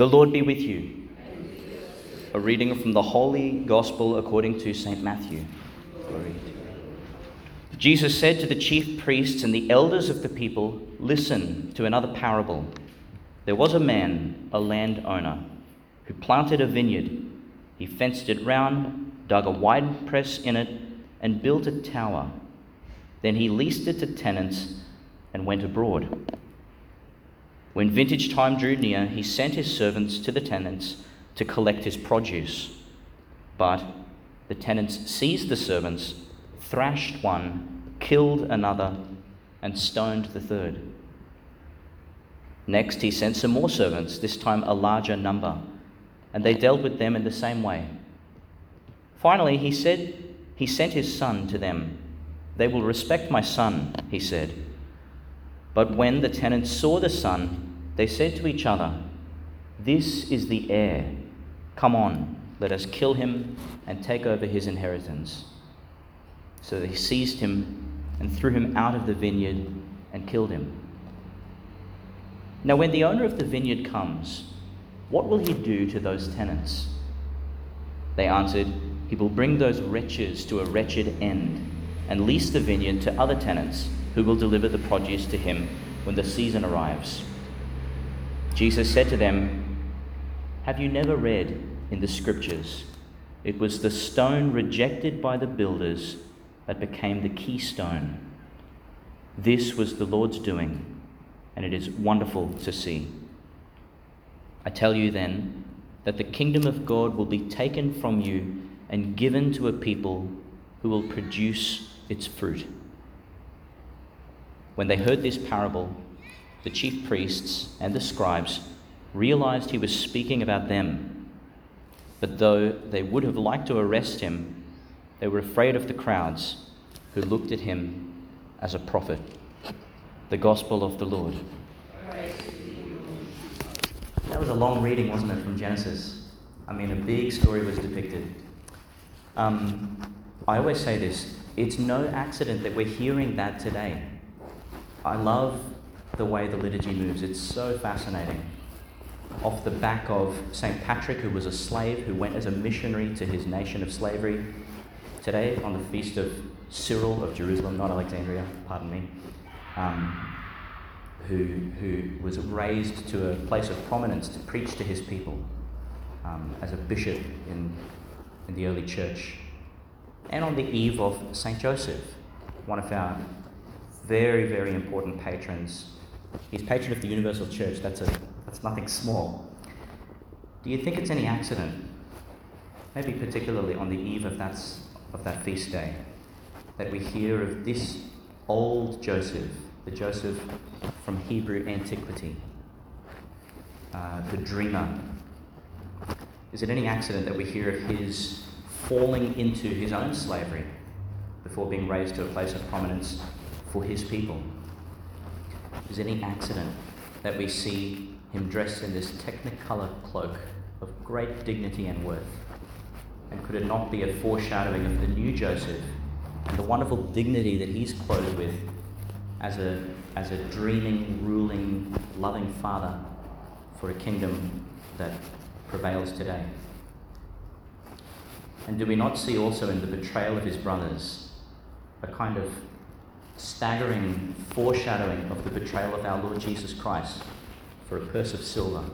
The Lord be with you. A reading from the Holy Gospel according to St. Matthew. Glory. Jesus said to the chief priests and the elders of the people, Listen to another parable. There was a man, a landowner, who planted a vineyard. He fenced it round, dug a wide press in it, and built a tower. Then he leased it to tenants and went abroad. When vintage time drew near, he sent his servants to the tenants to collect his produce. But the tenants seized the servants, thrashed one, killed another, and stoned the third. Next, he sent some more servants, this time a larger number, and they dealt with them in the same way. Finally, he said, he sent his son to them. They will respect my son, he said. But when the tenants saw the son, they said to each other, This is the heir. Come on, let us kill him and take over his inheritance. So they seized him and threw him out of the vineyard and killed him. Now, when the owner of the vineyard comes, what will he do to those tenants? They answered, He will bring those wretches to a wretched end and lease the vineyard to other tenants who will deliver the produce to him when the season arrives. Jesus said to them, Have you never read in the scriptures? It was the stone rejected by the builders that became the keystone. This was the Lord's doing, and it is wonderful to see. I tell you then that the kingdom of God will be taken from you and given to a people who will produce its fruit. When they heard this parable, the chief priests and the scribes realized he was speaking about them. But though they would have liked to arrest him, they were afraid of the crowds who looked at him as a prophet. The Gospel of the Lord. That was a long reading, wasn't it, from Genesis? I mean, a big story was depicted. Um, I always say this it's no accident that we're hearing that today. I love the way the liturgy moves, it's so fascinating. Off the back of St. Patrick, who was a slave, who went as a missionary to his nation of slavery. Today, on the feast of Cyril of Jerusalem, not Alexandria, pardon me, um, who, who was raised to a place of prominence to preach to his people um, as a bishop in, in the early church. And on the eve of St. Joseph, one of our very, very important patrons. He's patron of the Universal Church. That's, a, that's nothing small. Do you think it's any accident, maybe particularly on the eve of that, of that feast day, that we hear of this old Joseph, the Joseph from Hebrew antiquity, uh, the dreamer? Is it any accident that we hear of his falling into his own slavery before being raised to a place of prominence for his people. Is any accident that we see him dressed in this technicolor cloak of great dignity and worth? And could it not be a foreshadowing of the new Joseph and the wonderful dignity that he's clothed with as a, as a dreaming, ruling, loving father for a kingdom that prevails today? And do we not see also in the betrayal of his brothers a kind of staggering foreshadowing of the betrayal of our Lord Jesus Christ for a purse of silver.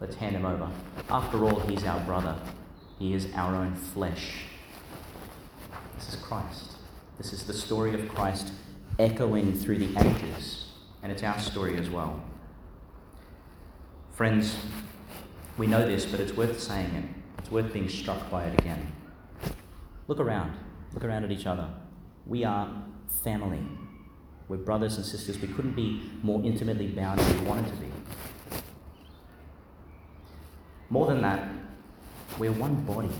Let's hand him over. After all, he's our brother, he is our own flesh. This is Christ. This is the story of Christ echoing through the ages, and it's our story as well. Friends, we know this, but it's worth saying it. It's worth being struck by it again. Look around. Look around at each other. We are family. We're brothers and sisters. We couldn't be more intimately bound if we wanted to be. More than that, we're one body.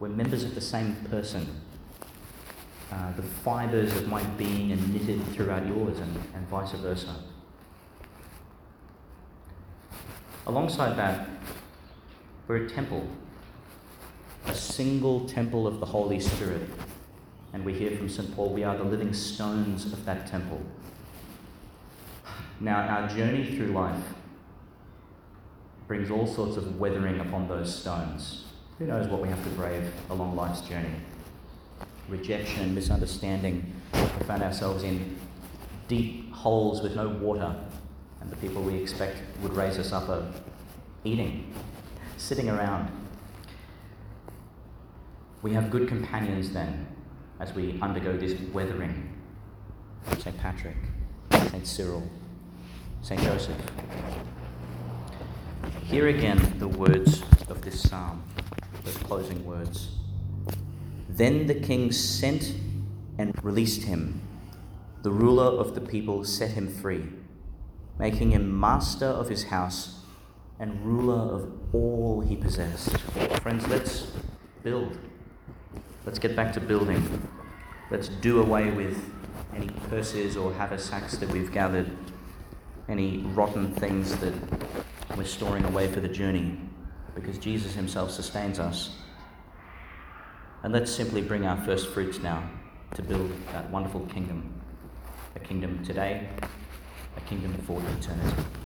We're members of the same person. Uh, the fibres of my being are knitted throughout yours, and, and vice versa. Alongside that, we're a temple, a single temple of the Holy Spirit we hear from St. Paul, we are the living stones of that temple. Now, our journey through life brings all sorts of weathering upon those stones. Who knows what we have to brave along life's journey? Rejection, and misunderstanding. We found ourselves in deep holes with no water, and the people we expect would raise us up are eating, sitting around. We have good companions then as we undergo this weathering. St. Patrick, St. Cyril, St. Joseph. Hear again the words of this psalm, those closing words. Then the king sent and released him. The ruler of the people set him free, making him master of his house and ruler of all he possessed. Friends, let's build. Let's get back to building. Let's do away with any purses or haversacks that we've gathered, any rotten things that we're storing away for the journey, because Jesus Himself sustains us. And let's simply bring our first fruits now to build that wonderful kingdom a kingdom today, a kingdom for eternity.